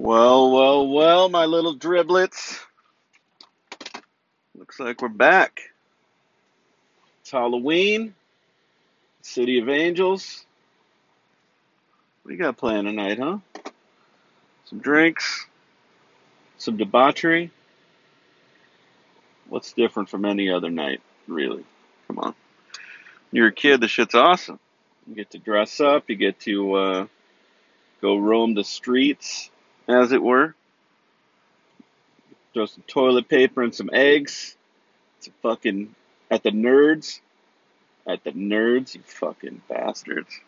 Well, well, well, my little driblets. Looks like we're back. It's Halloween, City of Angels. What do you got planned tonight, huh? Some drinks, some debauchery. What's different from any other night, really? Come on. You're a kid, the shit's awesome. You get to dress up, you get to uh, go roam the streets, as it were. Throw some toilet paper and some eggs. It's fucking at the nerds. At the nerds, you fucking bastards.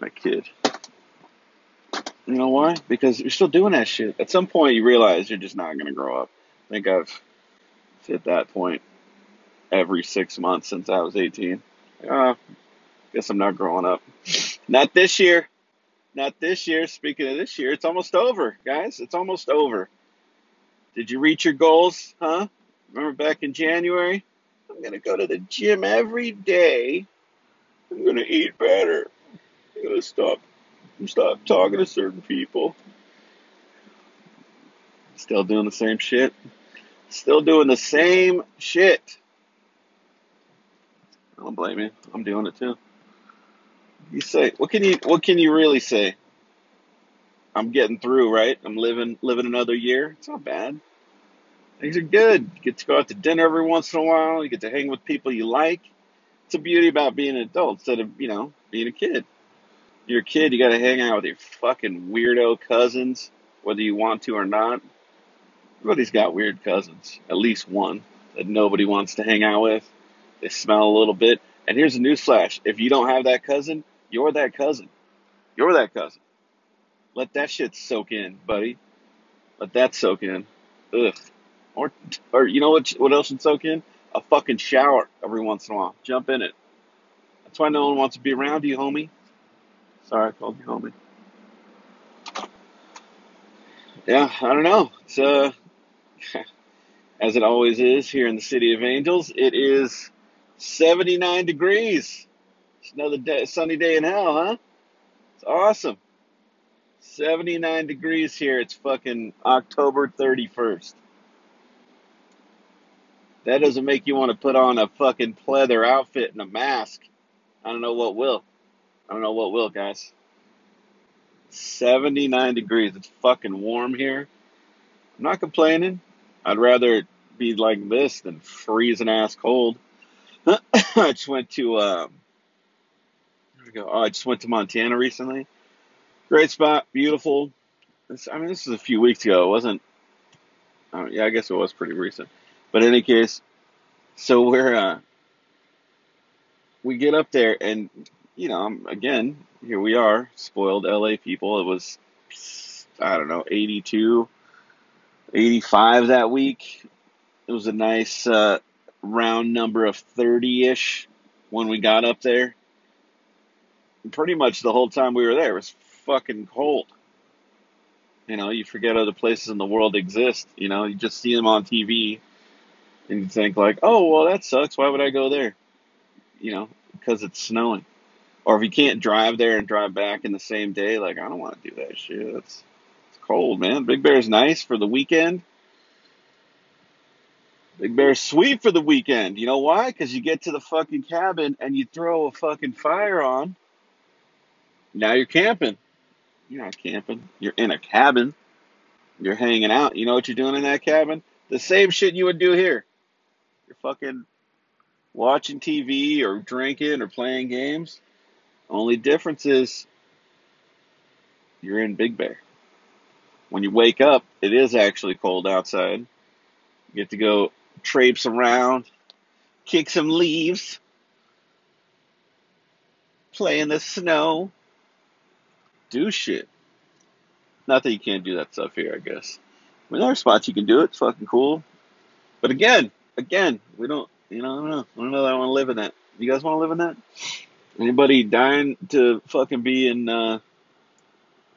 My kid. You know why? Because you're still doing that shit. At some point, you realize you're just not gonna grow up. I think I've hit that point every six months since I was 18. Uh, guess I'm not growing up. Not this year. Not this year. Speaking of this year, it's almost over, guys. It's almost over. Did you reach your goals? Huh? Remember back in January? I'm going to go to the gym every day. I'm going to eat better. I'm going to stop stop talking to certain people. Still doing the same shit. Still doing the same shit. I don't blame you. I'm doing it too. You say, what can you what can you really say? I'm getting through, right? I'm living living another year. It's not bad. Things are good. You get to go out to dinner every once in a while. You get to hang with people you like. It's a beauty about being an adult instead of, you know, being a kid. You're a kid, you gotta hang out with your fucking weirdo cousins, whether you want to or not. Everybody's got weird cousins. At least one that nobody wants to hang out with. They smell a little bit. And here's a newsflash. If you don't have that cousin, you're that cousin. You're that cousin. Let that shit soak in, buddy. Let that soak in. Ugh. Or, or you know what? What else should soak in? A fucking shower every once in a while. Jump in it. That's why no one wants to be around you, homie. Sorry, I called you homie. Yeah, I don't know. It's uh, as it always is here in the city of angels. It is 79 degrees. It's another day, sunny day in hell, huh? It's awesome. 79 degrees here. It's fucking October 31st. That doesn't make you want to put on a fucking pleather outfit and a mask. I don't know what will. I don't know what will, guys. 79 degrees. It's fucking warm here. I'm not complaining. I'd rather be like this than freezing ass cold. I just went to, um, Oh, I just went to Montana recently. Great spot, beautiful. This, I mean, this was a few weeks ago. It wasn't, uh, yeah, I guess it was pretty recent. But in any case, so we're, uh, we get up there and, you know, I'm, again, here we are, spoiled LA people. It was, I don't know, 82, 85 that week. It was a nice, uh, round number of 30 ish when we got up there. Pretty much the whole time we were there it was fucking cold. You know, you forget other places in the world exist. You know, you just see them on TV and you think, like, oh, well, that sucks. Why would I go there? You know, because it's snowing. Or if you can't drive there and drive back in the same day, like, I don't want to do that shit. It's, it's cold, man. Big Bear's nice for the weekend. Big Bear's sweet for the weekend. You know why? Because you get to the fucking cabin and you throw a fucking fire on. Now you're camping. You're not camping. You're in a cabin. You're hanging out. You know what you're doing in that cabin? The same shit you would do here. You're fucking watching TV or drinking or playing games. Only difference is you're in Big Bear. When you wake up, it is actually cold outside. You get to go traipse around, kick some leaves, play in the snow, do shit. Not that you can't do that stuff here, I guess. I mean, there are spots you can do it. It's fucking cool. But again, again, we don't, you know, I don't know. I don't know that I want to live in that. You guys want to live in that? Anybody dying to fucking be in uh,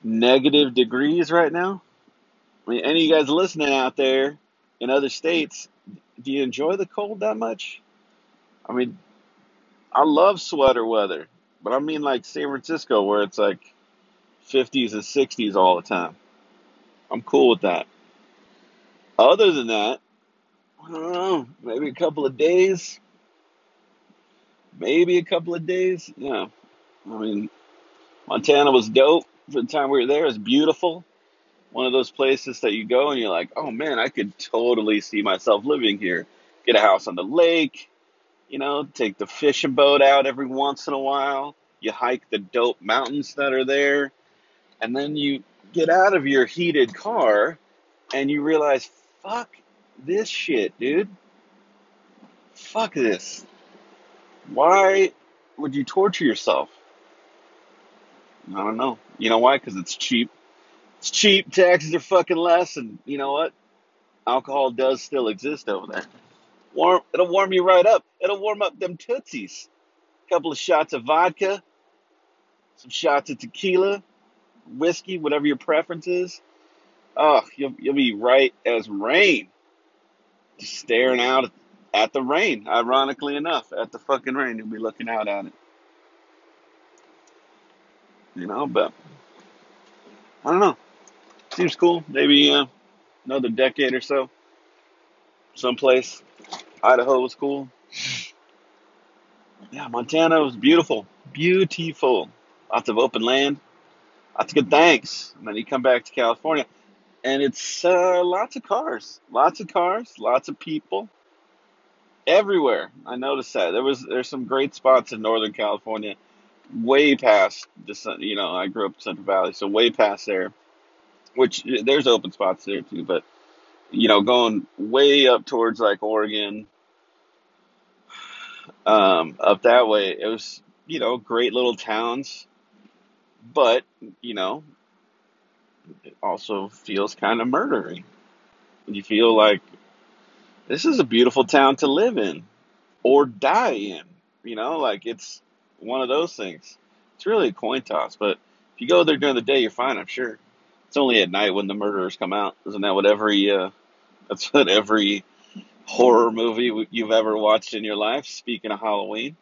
negative degrees right now? I mean, any of you guys listening out there in other states, do you enjoy the cold that much? I mean, I love sweater weather, but I mean like San Francisco where it's like 50s and 60s all the time. I'm cool with that. Other than that, I don't know, maybe a couple of days, maybe a couple of days. Yeah, I mean, Montana was dope for the time we were there. It was beautiful. One of those places that you go and you're like, oh man, I could totally see myself living here. Get a house on the lake, you know, take the fishing boat out every once in a while. You hike the dope mountains that are there. And then you get out of your heated car and you realize, fuck this shit, dude. Fuck this. Why would you torture yourself? I don't know. You know why? Because it's cheap. It's cheap. Taxes are fucking less, and you know what? Alcohol does still exist over there. Warm. It'll warm you right up. It'll warm up them tootsies. A couple of shots of vodka, some shots of tequila, whiskey, whatever your preference is. Oh, you'll you'll be right as rain, just staring out at the rain. Ironically enough, at the fucking rain, you'll be looking out at it. You know, but I don't know. Seems cool. Maybe uh, another decade or so, someplace. Idaho was cool. Yeah, Montana was beautiful, beautiful. Lots of open land, lots of good things. And then you come back to California, and it's uh, lots of cars, lots of cars, lots of people everywhere. I noticed that there was there's some great spots in Northern California, way past the you know I grew up in Central Valley, so way past there. Which there's open spots there too, but you know going way up towards like Oregon, um, up that way, it was you know great little towns, but you know it also feels kind of murdery. You feel like this is a beautiful town to live in or die in. You know, like it's one of those things. It's really a coin toss, but if you go there during the day, you're fine. I'm sure. It's only at night when the murderers come out. Isn't that what every uh, that's what every horror movie you've ever watched in your life? Speaking of Halloween,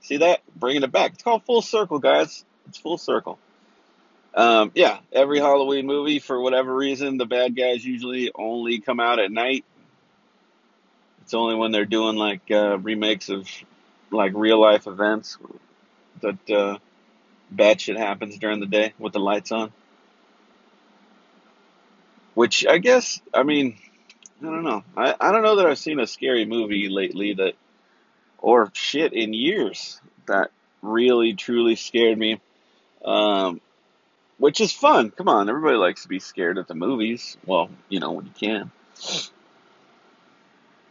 see that bringing it back. It's called full circle, guys. It's full circle. Um, yeah, every Halloween movie, for whatever reason, the bad guys usually only come out at night. It's only when they're doing like uh, remakes of like real life events that uh, bad shit happens during the day with the lights on. Which I guess, I mean, I don't know. I, I don't know that I've seen a scary movie lately that, or shit in years that really truly scared me. Um, which is fun. Come on, everybody likes to be scared at the movies. Well, you know when you can.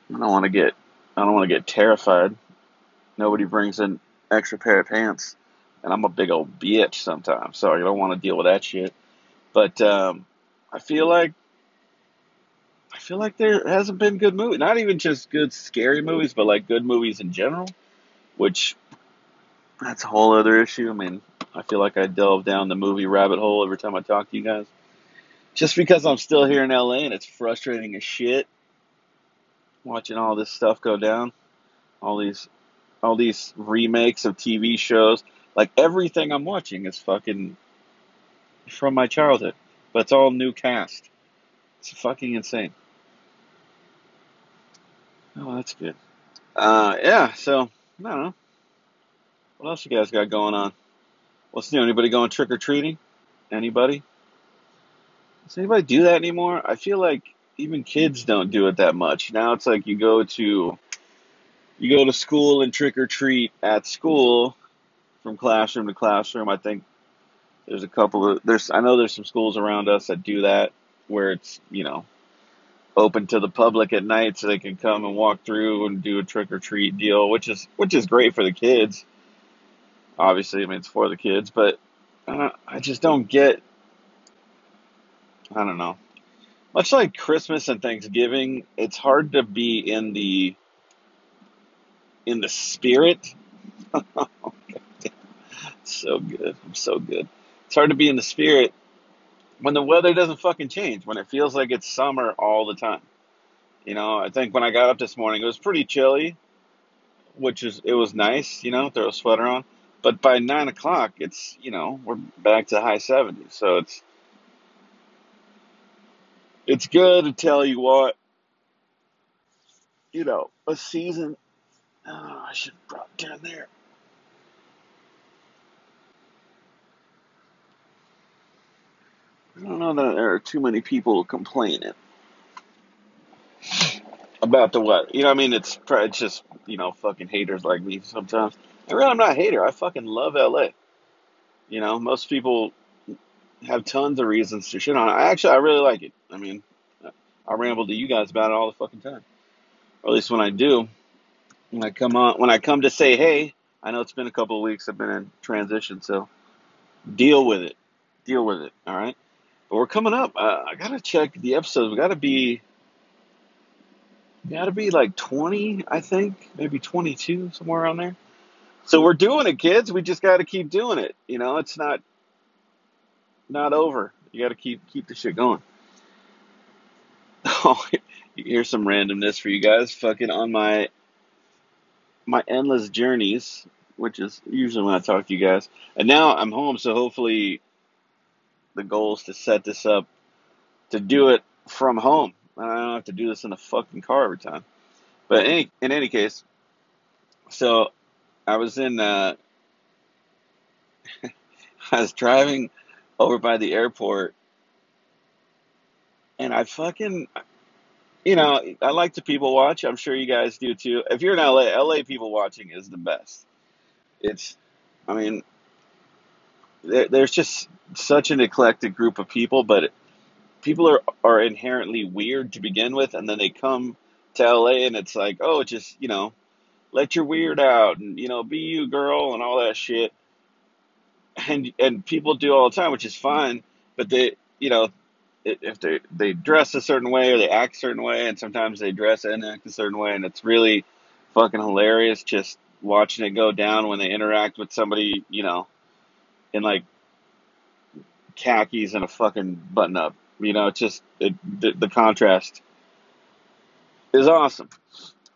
I don't want to get I don't want to get terrified. Nobody brings an extra pair of pants, and I'm a big old bitch sometimes, so I don't want to deal with that shit. But um, I feel like I feel like there hasn't been good movies, not even just good scary movies, but like good movies in general. Which that's a whole other issue. I mean, I feel like I delve down the movie rabbit hole every time I talk to you guys. Just because I'm still here in LA and it's frustrating as shit watching all this stuff go down. All these all these remakes of TV shows. Like everything I'm watching is fucking from my childhood. But it's all new cast. It's fucking insane. Oh, that's good. Uh yeah, so I don't know. What else you guys got going on? What's new? Anybody going trick or treating? Anybody? Does anybody do that anymore? I feel like even kids don't do it that much. Now it's like you go to you go to school and trick or treat at school from classroom to classroom. I think there's a couple of there's I know there's some schools around us that do that where it's, you know, open to the public at night so they can come and walk through and do a trick or treat deal, which is which is great for the kids. Obviously, I mean it's for the kids, but uh, I just don't get I don't know. Much like Christmas and Thanksgiving, it's hard to be in the in the spirit. so good. I'm so good. It's hard to be in the spirit when the weather doesn't fucking change, when it feels like it's summer all the time. You know, I think when I got up this morning, it was pretty chilly, which is it was nice, you know, throw a sweater on. But by nine o'clock, it's you know we're back to high seventies. So it's it's good to tell you what you know a season. Oh, I should have brought down there. I don't know that there are too many people complaining about the what. You know, I mean, it's it's just you know fucking haters like me sometimes. And really, I'm not a hater. I fucking love LA. You know, most people have tons of reasons to shit on it. I actually I really like it. I mean, I ramble to you guys about it all the fucking time, or at least when I do. When I come on, when I come to say hey, I know it's been a couple of weeks. I've been in transition, so deal with it. Deal with it. All right. But we're coming up. Uh, I gotta check the episodes. We gotta be, gotta be like twenty, I think, maybe twenty-two, somewhere around there. So we're doing it, kids. We just gotta keep doing it. You know, it's not not over. You gotta keep keep the shit going. Oh, here's some randomness for you guys. Fucking on my my endless journeys, which is usually when I talk to you guys. And now I'm home, so hopefully the goal is to set this up to do it from home. I don't have to do this in the fucking car every time. But in any, in any case, so I was in, uh, I was driving over by the airport and I fucking, you know, I like to people watch. I'm sure you guys do too. If you're in LA, LA people watching is the best. It's, I mean, there, there's just such an eclectic group of people, but people are are inherently weird to begin with, and then they come to LA and it's like, oh, it's just you know, let your weird out and you know, be you, girl, and all that shit. And and people do all the time, which is fine, but they, you know, if they they dress a certain way or they act a certain way, and sometimes they dress and act a certain way, and it's really fucking hilarious just watching it go down when they interact with somebody, you know, in like khakis and a fucking button up. You know, it's just it, the, the contrast is awesome.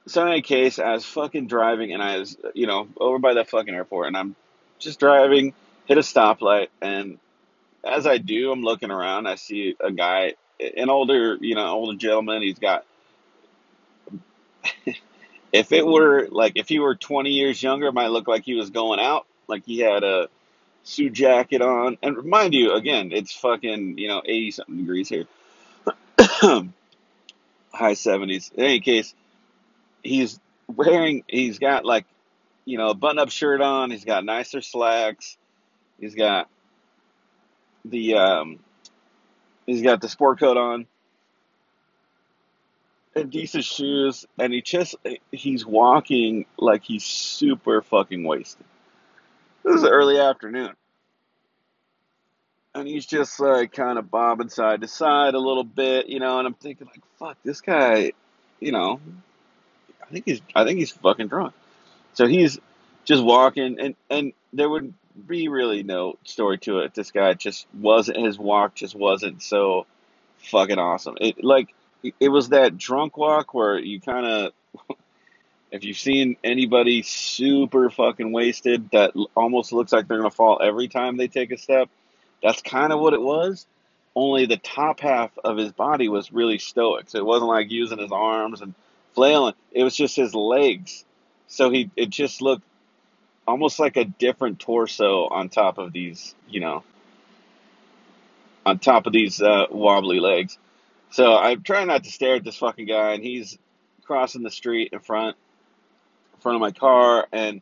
So in any case, I was fucking driving and I was, you know, over by that fucking airport and I'm just driving, hit a stoplight, and as I do, I'm looking around. I see a guy, an older, you know, older gentleman. He's got. if it were like if he were 20 years younger, it might look like he was going out. Like he had a suit jacket on. And mind you, again, it's fucking, you know, 80 something degrees here. High 70s. In any case, he's wearing, he's got like, you know, a button up shirt on. He's got nicer slacks. He's got the, um, he's got the sport coat on and decent shoes. And he just, he's walking like he's super fucking wasted. This is early afternoon. And he's just like kind of bobbing side to side a little bit, you know, and I'm thinking like, fuck, this guy, you know, I think he's I think he's fucking drunk. So he's just walking and and there would be really no story to it. This guy just wasn't his walk just wasn't so fucking awesome. It like it was that drunk walk where you kind of if you've seen anybody super fucking wasted that almost looks like they're going to fall every time they take a step, that's kind of what it was. Only the top half of his body was really stoic. So it wasn't like using his arms and flailing. It was just his legs. So he it just looked almost like a different torso on top of these, you know, on top of these uh, wobbly legs. So I'm trying not to stare at this fucking guy, and he's crossing the street in front in front of my car and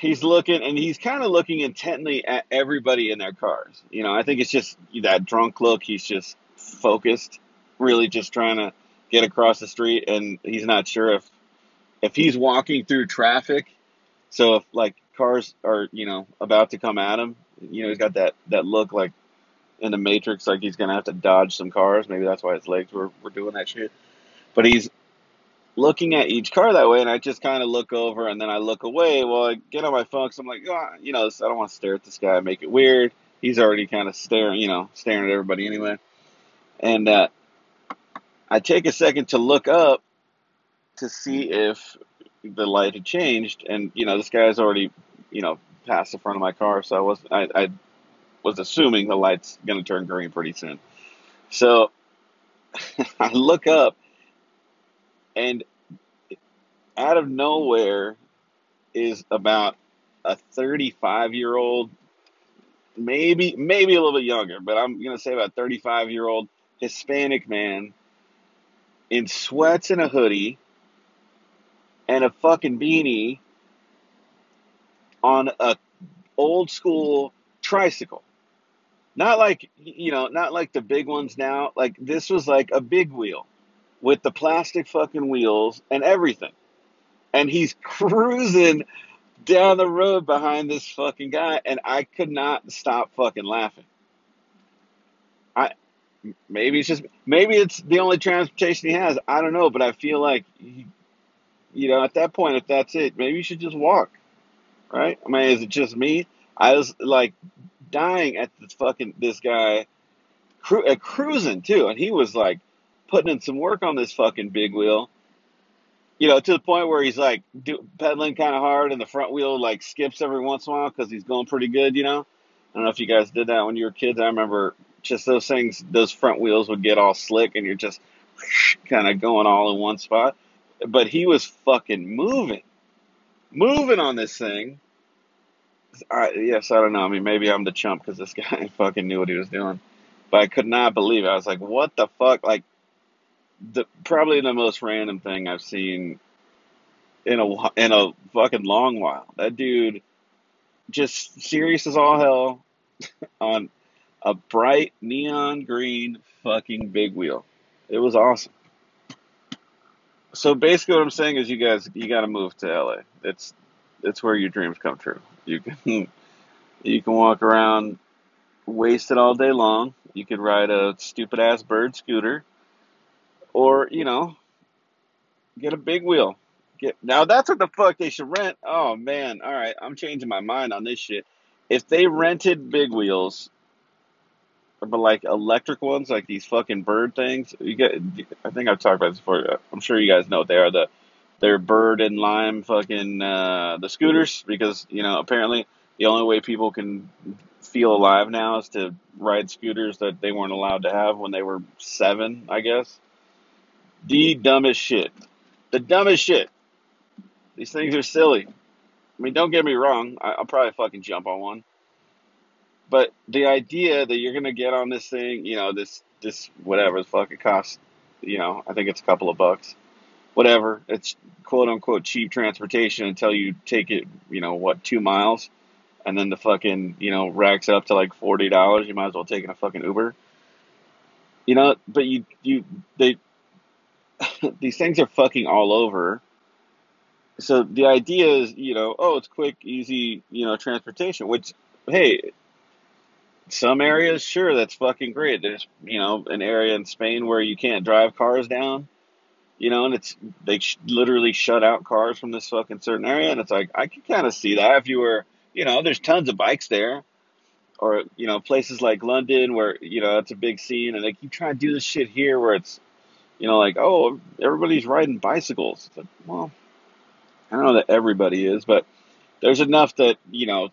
he's looking and he's kind of looking intently at everybody in their cars. You know, I think it's just that drunk look. He's just focused, really just trying to get across the street and he's not sure if if he's walking through traffic. So if like cars are, you know, about to come at him, you know, he's got that that look like in the Matrix like he's to have to dodge some cars. Maybe that's why his legs were were doing that shit. But he's looking at each car that way, and I just kind of look over and then I look away. Well, I get on my phone because I'm like, oh, you know, I don't want to stare at this guy, make it weird. He's already kind of staring, you know, staring at everybody anyway. And uh, I take a second to look up to see if the light had changed, and you know, this guy's already you know, past the front of my car, so I was I, I was assuming the light's gonna turn green pretty soon. So I look up, and out of nowhere is about a 35 year old, maybe maybe a little bit younger, but I'm gonna say about 35 year old Hispanic man in sweats and a hoodie and a fucking beanie on a old school tricycle. Not like you know, not like the big ones now. Like this was like a big wheel with the plastic fucking wheels and everything. And he's cruising down the road behind this fucking guy and I could not stop fucking laughing. Maybe it's just maybe it's the only transportation he has. I don't know, but I feel like you know, at that point if that's it, maybe you should just walk. Right? I mean, is it just me? I was like dying at this fucking this guy cru- uh, cruising too, and he was like putting in some work on this fucking big wheel. You know, to the point where he's like do, pedaling kind of hard, and the front wheel like skips every once in a while because he's going pretty good. You know, I don't know if you guys did that when you were kids. I remember just those things; those front wheels would get all slick, and you're just kind of going all in one spot. But he was fucking moving, moving on this thing I, yes, I don't know. I mean, maybe I'm the chump because this guy fucking knew what he was doing, but I could not believe it. I was like, "What the fuck?" Like, the probably the most random thing I've seen in a in a fucking long while. That dude, just serious as all hell, on a bright neon green fucking big wheel. It was awesome. So basically, what I'm saying is, you guys, you got to move to LA. It's it's where your dreams come true. You can you can walk around wasted all day long. You could ride a stupid ass bird scooter, or you know, get a big wheel. Get now that's what the fuck they should rent. Oh man, all right, I'm changing my mind on this shit. If they rented big wheels, but like electric ones, like these fucking bird things, you get. I think I've talked about this before. I'm sure you guys know what they are. The their bird and lime fucking uh, the scooters because you know apparently the only way people can feel alive now is to ride scooters that they weren't allowed to have when they were seven, I guess. The dumbest shit. The dumbest shit. These things are silly. I mean, don't get me wrong. I, I'll probably fucking jump on one. But the idea that you're gonna get on this thing, you know, this this whatever the fuck it costs, you know, I think it's a couple of bucks whatever. It's quote unquote cheap transportation until you take it, you know, what, two miles, and then the fucking, you know, racks up to like forty dollars. You might as well take in a fucking Uber. You know, but you you they these things are fucking all over. So the idea is, you know, oh, it's quick, easy, you know, transportation. Which, hey, some areas, sure, that's fucking great. There's, you know, an area in Spain where you can't drive cars down you know, and it's they sh- literally shut out cars from this fucking certain area, and it's like I can kind of see that if you were, you know, there's tons of bikes there, or you know, places like London where you know that's a big scene, and they keep trying to do this shit here where it's, you know, like oh everybody's riding bicycles. It's like well, I don't know that everybody is, but there's enough that you know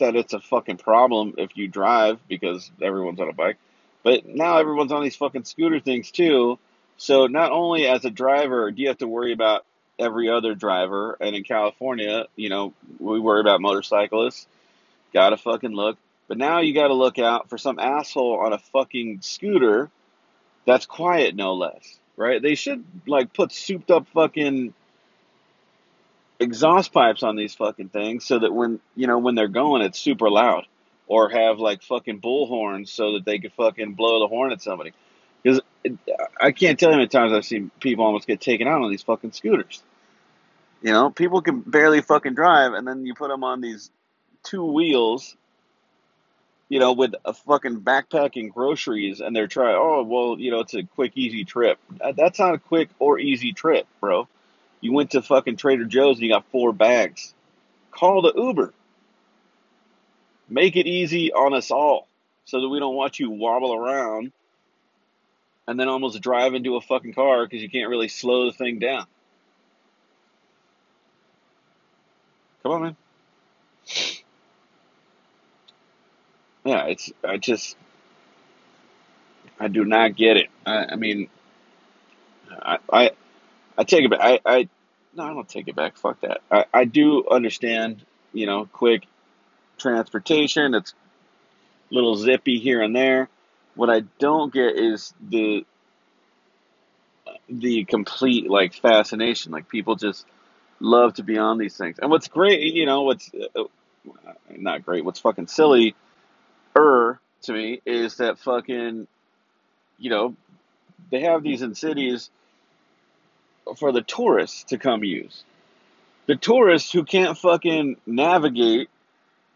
that it's a fucking problem if you drive because everyone's on a bike, but now everyone's on these fucking scooter things too so not only as a driver do you have to worry about every other driver, and in California, you know, we worry about motorcyclists. Gotta fucking look. But now you gotta look out for some asshole on a fucking scooter that's quiet, no less. Right? They should like put souped up fucking exhaust pipes on these fucking things so that when you know when they're going it's super loud or have like fucking bull horns so that they could fucking blow the horn at somebody because I can't tell you how many times I've seen people almost get taken out on these fucking scooters. You know, people can barely fucking drive, and then you put them on these two wheels, you know, with a fucking backpack and groceries, and they're trying, oh, well, you know, it's a quick, easy trip. That's not a quick or easy trip, bro. You went to fucking Trader Joe's and you got four bags. Call the Uber. Make it easy on us all so that we don't watch you wobble around and then almost drive into a fucking car because you can't really slow the thing down. Come on, man. Yeah, it's, I just, I do not get it. I, I mean, I, I, I take it back. I, I no, I don't take it back. Fuck that. I, I do understand. You know, quick transportation. It's a little zippy here and there. What I don't get is the the complete like fascination. Like people just love to be on these things. And what's great, you know, what's uh, not great, what's fucking silly er to me is that fucking, you know, they have these in cities for the tourists to come use. The tourists who can't fucking navigate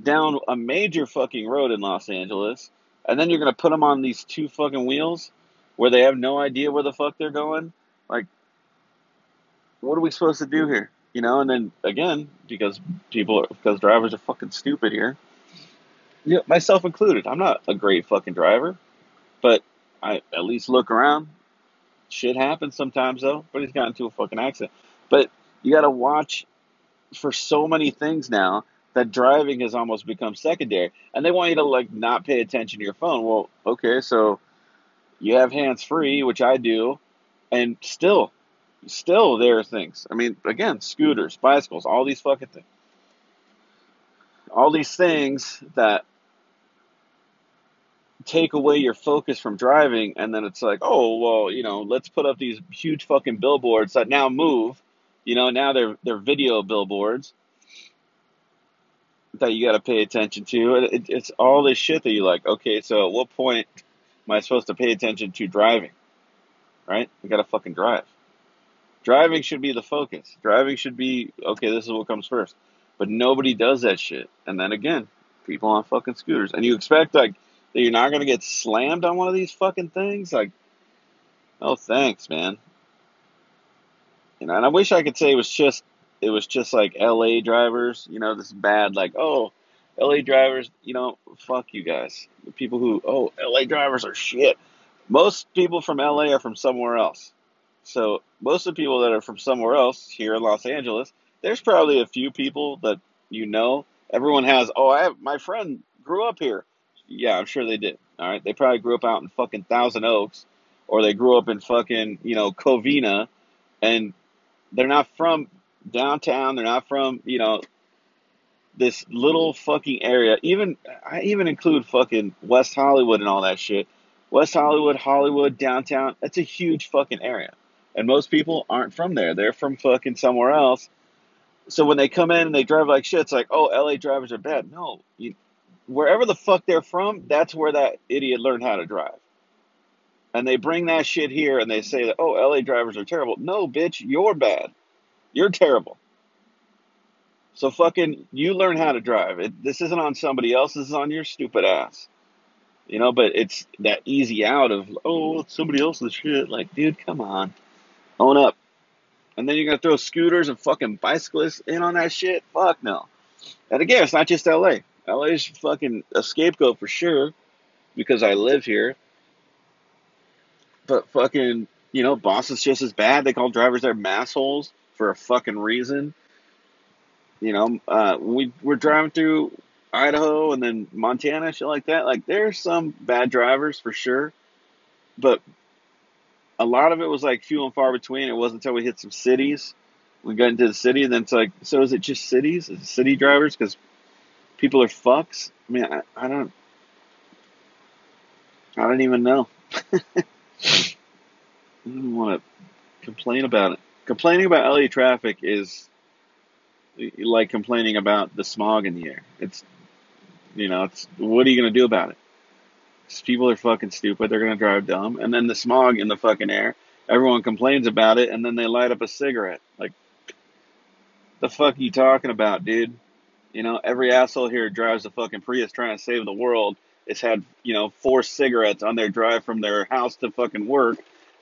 down a major fucking road in Los Angeles, and then you're gonna put them on these two fucking wheels where they have no idea where the fuck they're going. Like, what are we supposed to do here? You know, and then again, because people, because drivers are fucking stupid here, yeah, myself included. I'm not a great fucking driver, but I at least look around. Shit happens sometimes though. But he's gotten got into a fucking accident. But you got to watch for so many things now that driving has almost become secondary, and they want you to like not pay attention to your phone. Well, okay, so you have hands free, which I do, and still, still there are things. I mean, again, scooters, bicycles, all these fucking things, all these things that take away your focus from driving and then it's like oh well you know let's put up these huge fucking billboards that now move you know now they're they're video billboards that you got to pay attention to. It, it, it's all this shit that you like okay so at what point am i supposed to pay attention to driving right? We got to fucking drive. Driving should be the focus. Driving should be okay this is what comes first. But nobody does that shit. And then again people on fucking scooters. And you expect like that you're not gonna get slammed on one of these fucking things? Like, oh, thanks, man. You know, and I wish I could say it was just it was just like L.A. drivers. You know, this bad like, oh, L.A. drivers. You know, fuck you guys. The people who oh, L.A. drivers are shit. Most people from L.A. are from somewhere else. So most of the people that are from somewhere else here in Los Angeles, there's probably a few people that you know. Everyone has. Oh, I have my friend grew up here. Yeah, I'm sure they did. All right, they probably grew up out in fucking Thousand Oaks, or they grew up in fucking you know Covina, and they're not from downtown. They're not from you know this little fucking area. Even I even include fucking West Hollywood and all that shit. West Hollywood, Hollywood, downtown. That's a huge fucking area, and most people aren't from there. They're from fucking somewhere else. So when they come in and they drive like shit, it's like, oh, LA drivers are bad. No, you, wherever the fuck they're from, that's where that idiot learned how to drive. And they bring that shit here and they say that, oh, LA drivers are terrible. No, bitch, you're bad. You're terrible. So fucking, you learn how to drive. It, this isn't on somebody else. This is on your stupid ass. You know, but it's that easy out of, oh, it's somebody else's shit. Like, dude, come on. Own up. And then you're going to throw scooters and fucking bicyclists in on that shit? Fuck no. And again, it's not just LA. LA's fucking a scapegoat for sure because I live here. But fucking, you know, Boston's just as bad. They call drivers their massholes for a fucking reason. You know, uh, we we're driving through Idaho and then Montana, shit like that. Like, there's some bad drivers for sure, but a lot of it was like few and far between. It wasn't until we hit some cities, we got into the city, and then it's like, so is it just cities? Is it city drivers? Because people are fucks. I mean, I, I don't, I don't even know. I don't want to complain about it. Complaining about LA traffic is like complaining about the smog in the air. It's, you know, it's what are you gonna do about it? people are fucking stupid. They're gonna drive dumb, and then the smog in the fucking air. Everyone complains about it, and then they light up a cigarette. Like, the fuck are you talking about, dude? You know, every asshole here drives a fucking Prius trying to save the world. It's had, you know, four cigarettes on their drive from their house to fucking work,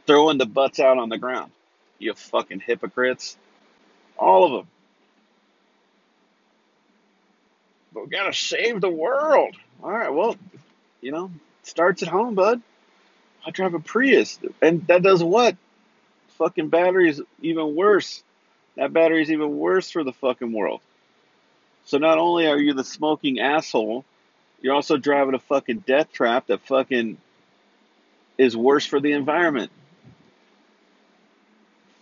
throwing the butts out on the ground. You fucking hypocrites. All of them. But we gotta save the world. All right, well, you know, starts at home, bud. I drive a Prius, and that does what? Fucking battery's even worse. That battery's even worse for the fucking world. So not only are you the smoking asshole You're also driving a fucking death trap that fucking is worse for the environment.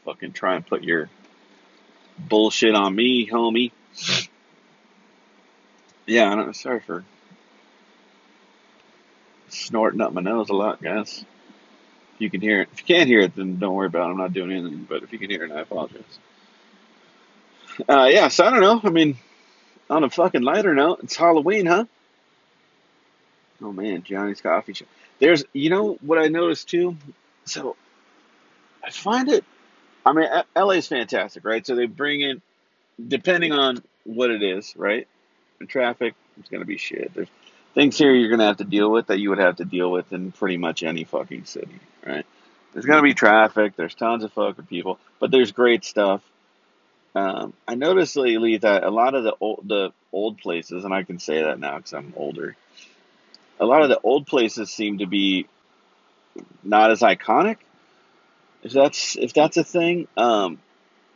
Fucking try and put your bullshit on me, homie. Yeah, I don't, sorry for snorting up my nose a lot, guys. If you can hear it. If you can't hear it, then don't worry about it. I'm not doing anything. But if you can hear it, I apologize. Uh, yeah, so I don't know. I mean, on a fucking lighter note, it's Halloween, huh? Oh man, Johnie's Coffee Shop. There's, you know what I noticed too? So I find it, I mean, LA's fantastic, right? So they bring in, depending on what it is, right? The traffic, it's going to be shit. There's things here you're going to have to deal with that you would have to deal with in pretty much any fucking city, right? There's going to be traffic, there's tons of fucking people, but there's great stuff. Um, I noticed lately that a lot of the old, the old places, and I can say that now because I'm older, a lot of the old places seem to be not as iconic. If that's if that's a thing, um,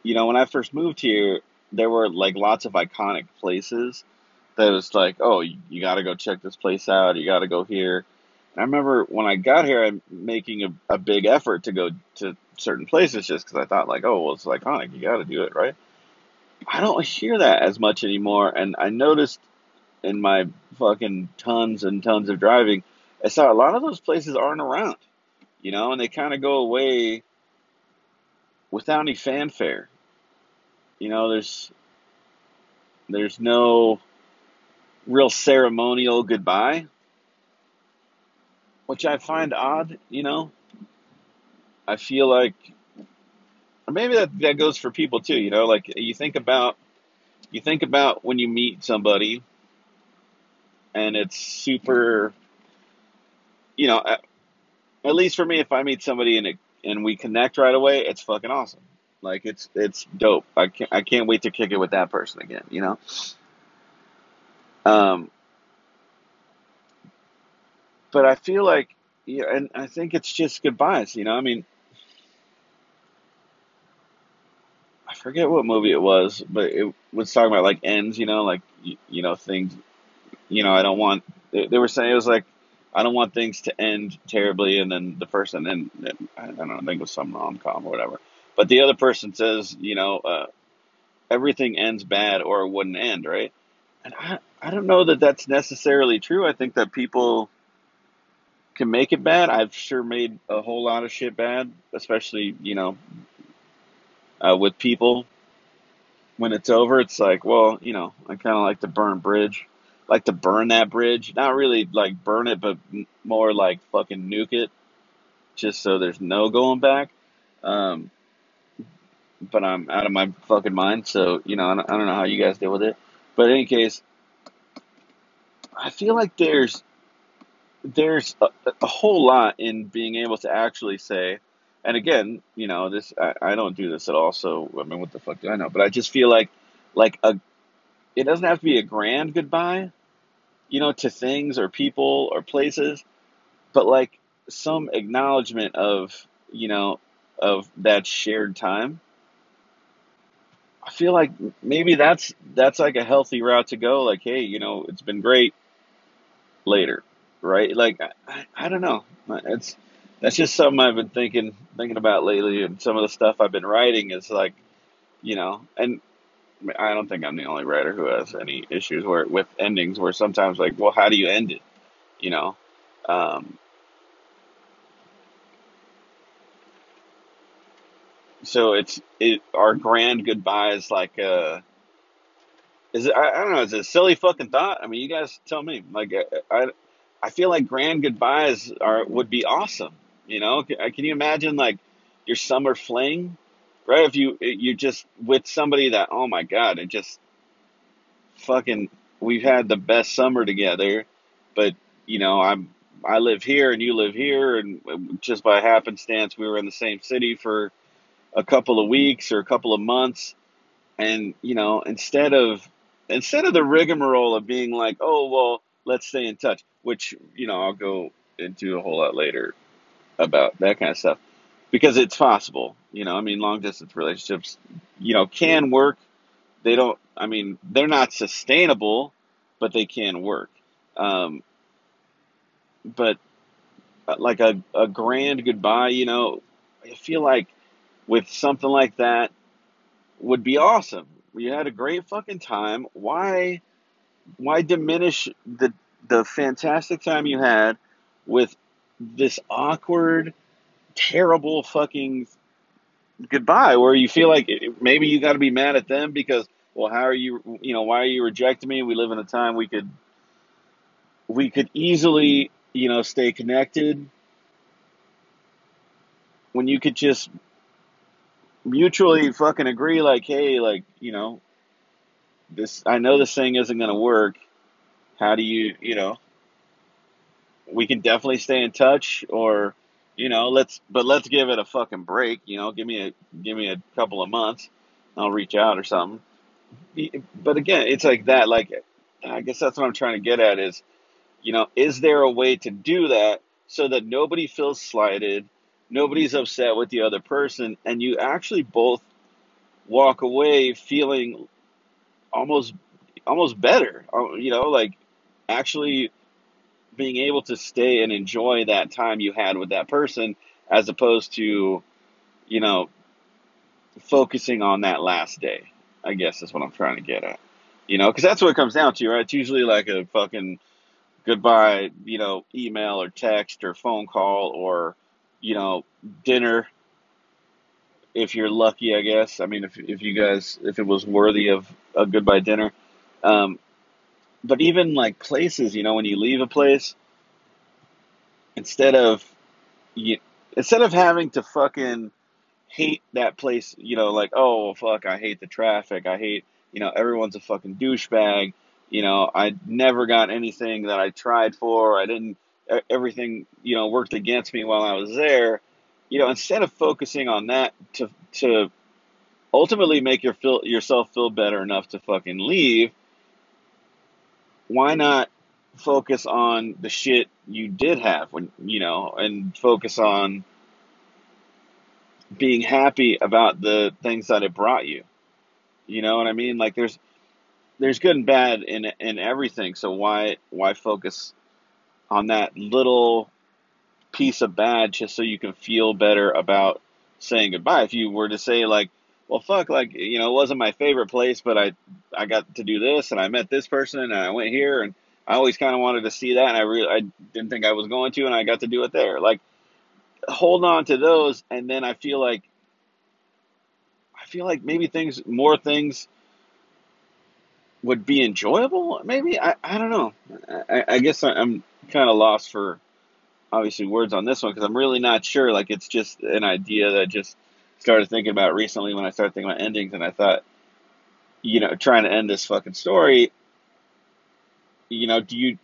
you know, when I first moved here, there were like lots of iconic places that was like, oh, you, you got to go check this place out. You got to go here. And I remember when I got here, I'm making a, a big effort to go to certain places just because I thought like, oh, well, it's iconic. You got to do it, right? I don't hear that as much anymore. And I noticed in my fucking tons and tons of driving, I saw a lot of those places aren't around, you know, and they kind of go away without any fanfare. You know, there's there's no real ceremonial goodbye, which I find odd, you know. I feel like maybe that that goes for people too, you know, like you think about you think about when you meet somebody and it's super. You know, at, at least for me, if I meet somebody and it, and we connect right away, it's fucking awesome. Like it's it's dope. I can't I can't wait to kick it with that person again. You know. Um. But I feel like, yeah, and I think it's just goodbyes. You know, I mean, forget what movie it was, but it was talking about like ends. You know, like you, you know things you know, I don't want. They, they were saying it was like, I don't want things to end terribly, and then the person, and, I don't know, I think it was some rom com or whatever. But the other person says, you know, uh, everything ends bad or it wouldn't end, right? And I, I don't know that that's necessarily true. I think that people can make it bad. I've sure made a whole lot of shit bad, especially, you know, uh, with people. When it's over, it's like, well, you know, I kind of like to burn bridge like to burn that bridge. Not really like burn it, but more like fucking nuke it, just so there's no going back. Um, but I'm out of my fucking mind, so you know I don't, I don't know how you guys deal with it. But in any case, I feel like there's there's a, a whole lot in being able to actually say, and again, you know, this I, I don't do this at all. So I mean, what the fuck do I know? But I just feel like like a it doesn't have to be a grand goodbye, you know, to things or people or places, but like some acknowledgement of, you know, of that shared time. I feel like maybe that's that's like a healthy route to go. Like, hey, you know, it's been great. Later, right? Like, I, I don't know. It's that's just something I've been thinking thinking about lately, and some of the stuff I've been writing is like, you know, and I don't think I'm the only writer who has any issues where with endings where sometimes like, well, how do you end it? You know, um, so it's it our grand goodbye is like uh is it I, I don't know is it a silly fucking thought? I mean you guys tell me. Like I I, I feel like grand goodbyes are would be awesome you know? Can, uh, can you imagine like your summer fling? Right? If you uh, you just with somebody that oh my god, it just fucking we've had the best summer together, but you know I'm I live here and you live here, and uh, just by happenstance we were in the same city for a couple of weeks or a couple of months, and you know instead of instead of the rigmarole of being like oh well let's stay in touch, which you know I'll go into a whole lot later about that kind of stuff because it's possible. You know, I mean, long distance relationships, you know, can work. They don't. I mean, they're not sustainable, but they can work. Um, but uh, like a, a grand goodbye, you know, I feel like with something like that would be awesome. You had a great fucking time. Why why diminish the the fantastic time you had with this awkward, terrible fucking goodbye where you feel like maybe you got to be mad at them because well how are you you know why are you rejecting me? We live in a time we could we could easily you know stay connected. When you could just mutually fucking agree like hey like you know this i know this thing isn't going to work. How do you you know we can definitely stay in touch or you know let's but let's give it a fucking break you know give me a give me a couple of months. I'll reach out or something. But again it's like that like i guess that's what i'm trying to get at is you know is there a way to do that so that nobody feels slighted nobody's upset with the other person and you actually both walk away feeling almost almost better you know like actually being able to stay and enjoy that time you had with that person as opposed to, you know, focusing on that last day. I guess is what I'm trying to get at. You know, because that's what it comes down to, right? It's usually like a fucking goodbye, you know, email or text or phone call or, you know, dinner. If you're lucky, I guess. I mean, if if you guys, if it was worthy of a goodbye dinner, um, but even like places, you know, when you leave a place, instead of you, instead of having to fucking hate that place, you know, like oh fuck, I hate the traffic, I hate, you know, everyone's a fucking douchebag, you know, I never got anything that I tried for, I didn't, everything, you know, worked against me while I was there, you know, instead of focusing on that to to ultimately make your feel yourself feel better enough to fucking leave why not focus on the shit you did have when you know and focus on being happy about the things that it brought you? You know what i mean? Like there's there's good and bad in in everything. So why why focus on that little piece of bad just so you can feel better about saying goodbye? If you were to say like well, fuck, like, you know, it wasn't my favorite place, but I, I got to do this and I met this person and I went here and I always kind of wanted to see that and I really, I didn't think I was going to and I got to do it there. Like, hold on to those and then I feel like, I feel like maybe things, more things would be enjoyable. Maybe, I, I don't know. I, I guess I'm kind of lost for obviously words on this one because I'm really not sure. Like, it's just an idea that just, started thinking about recently when I started thinking about endings, and I thought, you know, trying to end this fucking story, you know, do you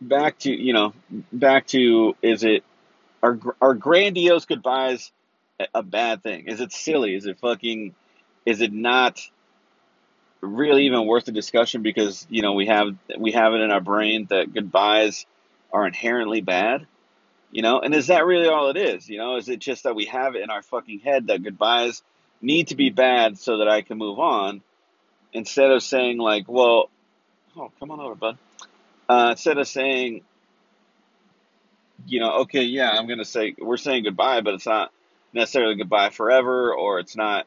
back to you know back to is it are are grandiose goodbyes a bad thing? Is it silly? Is it fucking? Is it not really even worth the discussion because you know we have we have it in our brain that goodbyes are inherently bad you know, and is that really all it is? You know, is it just that we have it in our fucking head that goodbyes need to be bad so that I can move on instead of saying like, well, oh, come on over, bud. Uh, instead of saying, you know, okay, yeah, I'm gonna say we're saying goodbye, but it's not necessarily goodbye forever, or it's not,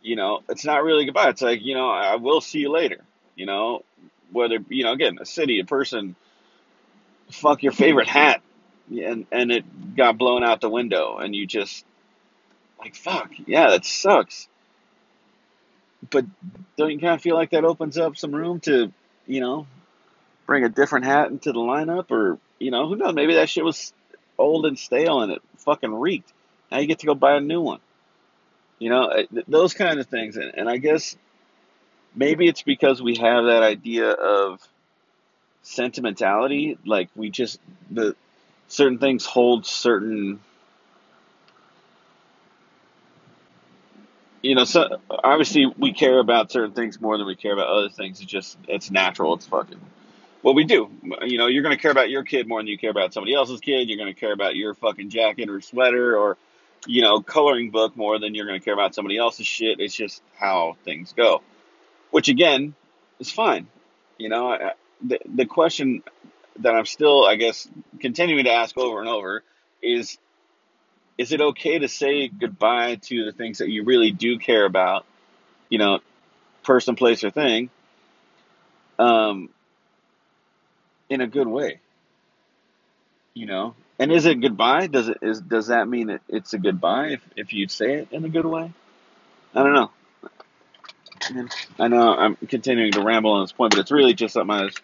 you know, it's not really goodbye. It's like, you know, I will see you later. You know, whether you know, again, a city, a person, fuck your favorite hat and and it got blown out the window, and you just like fuck, yeah, that sucks. But don't you kind of feel like that opens up some room to, you know, bring a different hat into the lineup, or you know, who knows? Maybe that shit was old and stale and it fucking reeked. Now you get to go buy a new one. You know, eh, those kind of things, and, and I guess maybe it's because we have that idea of sentimentality like we just the certain things hold certain you know so obviously we care about certain things more than we care about other things. It's just it's natural. It's fucking what we do. You know you're going to care about your kid more than you care about somebody else's kid. You're going to care about your fucking jacket or sweater or you know coloring book more than you're going to care about somebody else's shit. It's just how things go which again is fine. You know, I, the the question that I'm still, I guess, continuing to ask over and over is: Is it okay to say goodbye to the things that you really do care about? You know, person, place, or thing, um, in a good way. You know, and is it goodbye? Does it is does that mean it, it's a goodbye if if you say it in a good way? I don't know. I know I'm continuing to ramble on this point, but it's really just something I've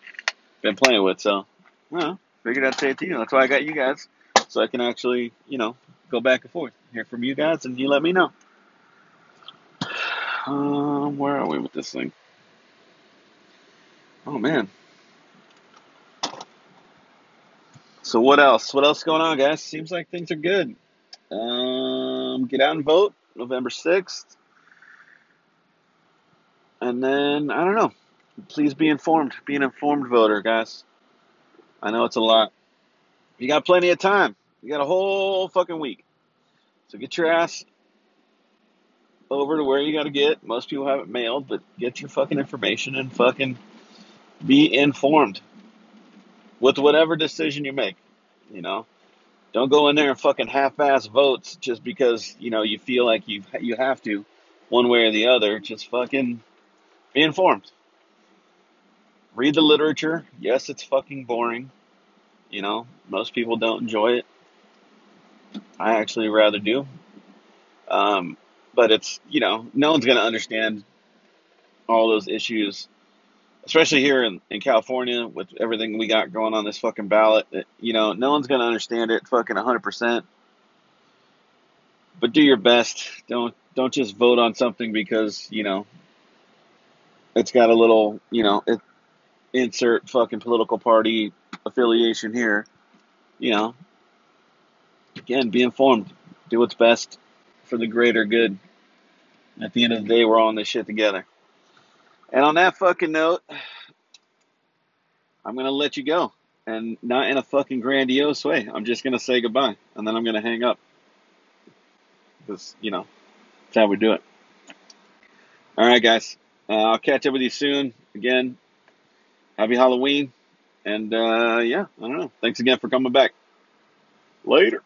been playing with. So, well, figured I'd say it to you. That's why I got you guys, so I can actually, you know, go back and forth, hear from you guys, and you let me know. Um, where are we with this thing? Oh man. So what else? What else going on, guys? Seems like things are good. Um, get out and vote November sixth, and then I don't know. Please be informed. Be an informed voter, guys. I know it's a lot. You got plenty of time. You got a whole fucking week. So get your ass over to where you got to get. Most people have it mailed, but get your fucking information and fucking be informed with whatever decision you make. You know, don't go in there and fucking half-ass votes just because you know you feel like you you have to, one way or the other. Just fucking be informed. Read the literature. Yes, it's fucking boring. You know, most people don't enjoy it. I actually rather do. Um, but it's you know, no one's gonna understand all those issues especially here in, in California with everything we got going on this fucking ballot, it, you know, no one's going to understand it fucking 100%. But do your best. Don't don't just vote on something because, you know, it's got a little, you know, it, insert fucking political party affiliation here. You know, again, be informed. Do what's best for the greater good. At the end of the day, we're all in this shit together. And on that fucking note, I'm gonna let you go, and not in a fucking grandiose way. I'm just gonna say goodbye, and then I'm gonna hang up because you know that's how we do it. All right, guys. Uh, I'll catch up with you soon. Again, happy Halloween, and uh, yeah, I don't know. Thanks again for coming back. Later.